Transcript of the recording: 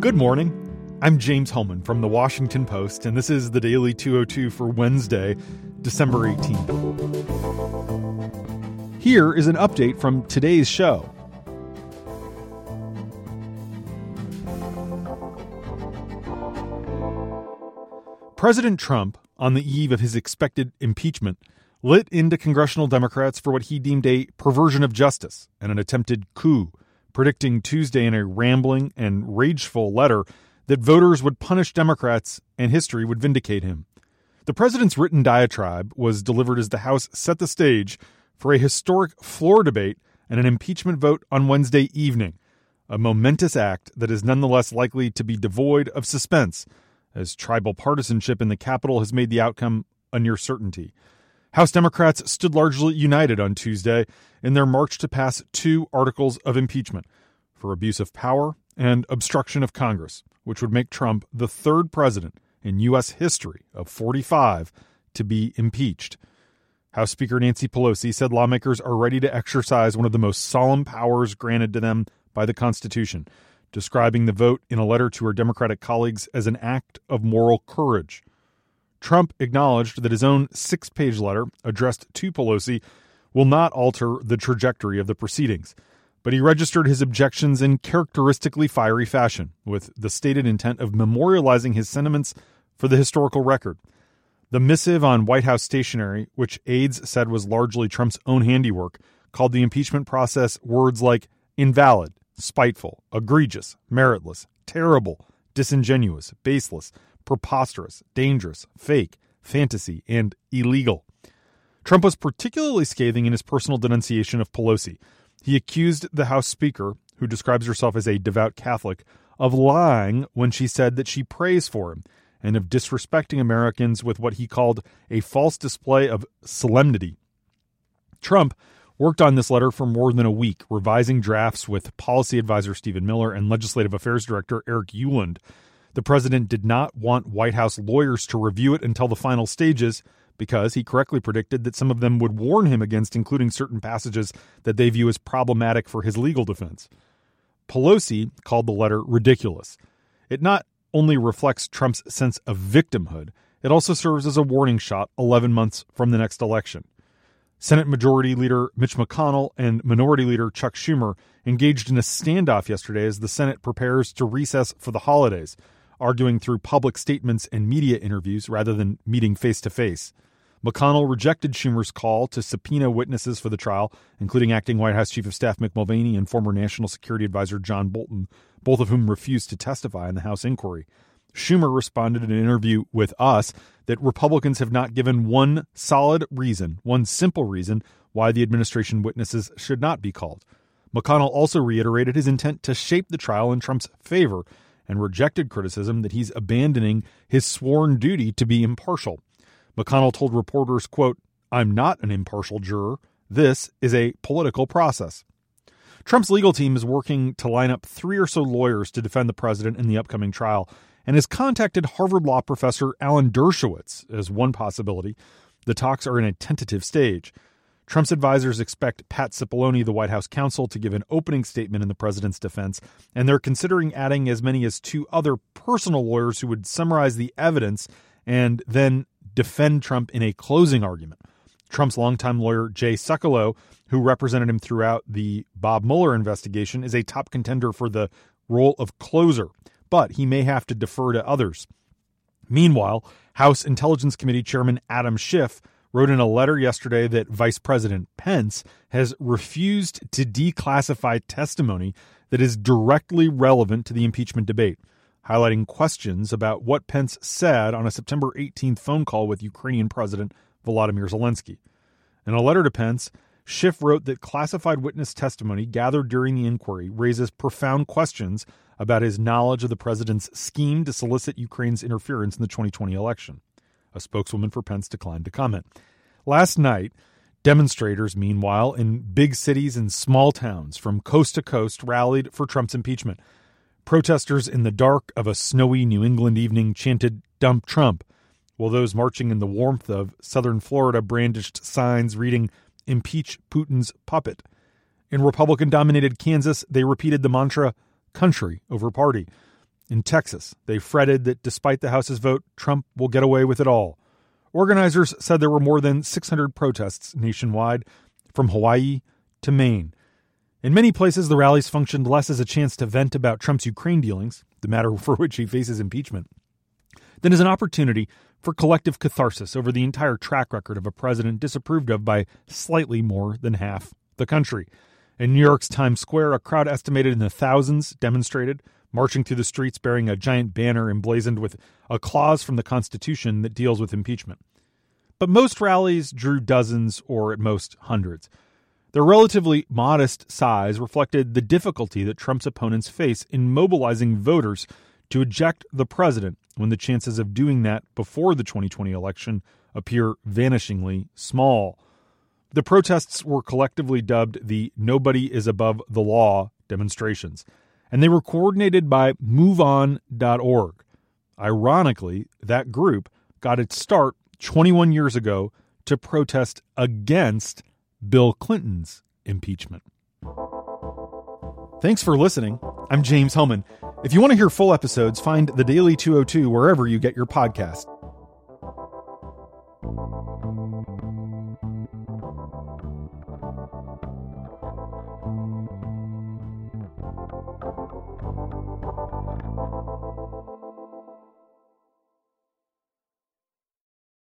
Good morning. I'm James Hohmann from the Washington Post, and this is the Daily 202 for Wednesday, December 18th. Here is an update from today's show. President Trump, on the eve of his expected impeachment, lit into congressional Democrats for what he deemed a perversion of justice and an attempted coup predicting Tuesday in a rambling and rageful letter that voters would punish Democrats and history would vindicate him. The president's written diatribe was delivered as the House set the stage for a historic floor debate and an impeachment vote on Wednesday evening, a momentous act that is nonetheless likely to be devoid of suspense, as tribal partisanship in the Capitol has made the outcome a near certainty. House Democrats stood largely united on Tuesday in their march to pass two articles of impeachment for abuse of power and obstruction of Congress, which would make Trump the third president in U.S. history of 45 to be impeached. House Speaker Nancy Pelosi said lawmakers are ready to exercise one of the most solemn powers granted to them by the Constitution, describing the vote in a letter to her Democratic colleagues as an act of moral courage. Trump acknowledged that his own six page letter addressed to Pelosi will not alter the trajectory of the proceedings, but he registered his objections in characteristically fiery fashion, with the stated intent of memorializing his sentiments for the historical record. The missive on White House stationery, which aides said was largely Trump's own handiwork, called the impeachment process words like invalid, spiteful, egregious, meritless, terrible, disingenuous, baseless, preposterous, dangerous, fake, fantasy, and illegal. Trump was particularly scathing in his personal denunciation of Pelosi. He accused the House Speaker, who describes herself as a devout Catholic, of lying when she said that she prays for him and of disrespecting Americans with what he called a false display of solemnity. Trump worked on this letter for more than a week, revising drafts with policy advisor Stephen Miller and legislative affairs director Eric Ueland. The president did not want White House lawyers to review it until the final stages because he correctly predicted that some of them would warn him against including certain passages that they view as problematic for his legal defense. Pelosi called the letter ridiculous. It not only reflects Trump's sense of victimhood, it also serves as a warning shot 11 months from the next election. Senate Majority Leader Mitch McConnell and Minority Leader Chuck Schumer engaged in a standoff yesterday as the Senate prepares to recess for the holidays, arguing through public statements and media interviews rather than meeting face to face. McConnell rejected Schumer's call to subpoena witnesses for the trial, including acting White House Chief of Staff Mick Mulvaney and former National Security Advisor John Bolton, both of whom refused to testify in the House inquiry. Schumer responded in an interview with us that Republicans have not given one solid reason, one simple reason, why the administration witnesses should not be called. McConnell also reiterated his intent to shape the trial in Trump's favor and rejected criticism that he's abandoning his sworn duty to be impartial. McConnell told reporters, quote, I'm not an impartial juror. This is a political process. Trump's legal team is working to line up three or so lawyers to defend the president in the upcoming trial and has contacted Harvard Law professor Alan Dershowitz as one possibility. The talks are in a tentative stage. Trump's advisors expect Pat Cipollone, the White House counsel, to give an opening statement in the president's defense, and they're considering adding as many as two other personal lawyers who would summarize the evidence and then defend Trump in a closing argument. Trump's longtime lawyer, Jay Sekulow, who represented him throughout the Bob Mueller investigation, is a top contender for the role of closer, but he may have to defer to others. Meanwhile, House Intelligence Committee Chairman Adam Schiff wrote in a letter yesterday that Vice President Pence has refused to declassify testimony that is directly relevant to the impeachment debate, highlighting questions about what Pence said on a September 18th phone call with Ukrainian President Volodymyr Zelensky. In a letter to Pence, Schiff wrote that classified witness testimony gathered during the inquiry raises profound questions about his knowledge of the president's scheme to solicit Ukraine's interference in the 2020 election. A spokeswoman for Pence declined to comment. Last night, demonstrators, meanwhile, in big cities and small towns from coast to coast rallied for Trump's impeachment. Protesters in the dark of a snowy New England evening chanted, Dump Trump, while those marching in the warmth of southern Florida brandished signs reading, Impeach Putin's puppet. In Republican dominated Kansas, they repeated the mantra, country over party. In Texas, they fretted that despite the House's vote, Trump will get away with it all. Organizers said there were more than 600 protests nationwide, from Hawaii to Maine. In many places, the rallies functioned less as a chance to vent about Trump's Ukraine dealings, the matter for which he faces impeachment, than as an opportunity for collective catharsis over the entire track record of a president disapproved of by slightly more than half the country. In New York's Times Square, a crowd estimated in the thousands demonstrated, marching through the streets bearing a giant banner emblazoned with a clause from the Constitution that deals with impeachment. But most rallies drew dozens or at most hundreds. Their relatively modest size reflected the difficulty that Trump's opponents face in mobilizing voters to eject the president when the chances of doing that before the 2020 election appear vanishingly small. The protests were collectively dubbed the Nobody is Above the Law demonstrations, and they were coordinated by MoveOn.org. Ironically, that group got its start 21 years ago to protest against Bill Clinton's impeachment. Thanks for listening. I'm James Hohmann. If you want to hear full episodes, find the Daily 202 wherever you get your podcast.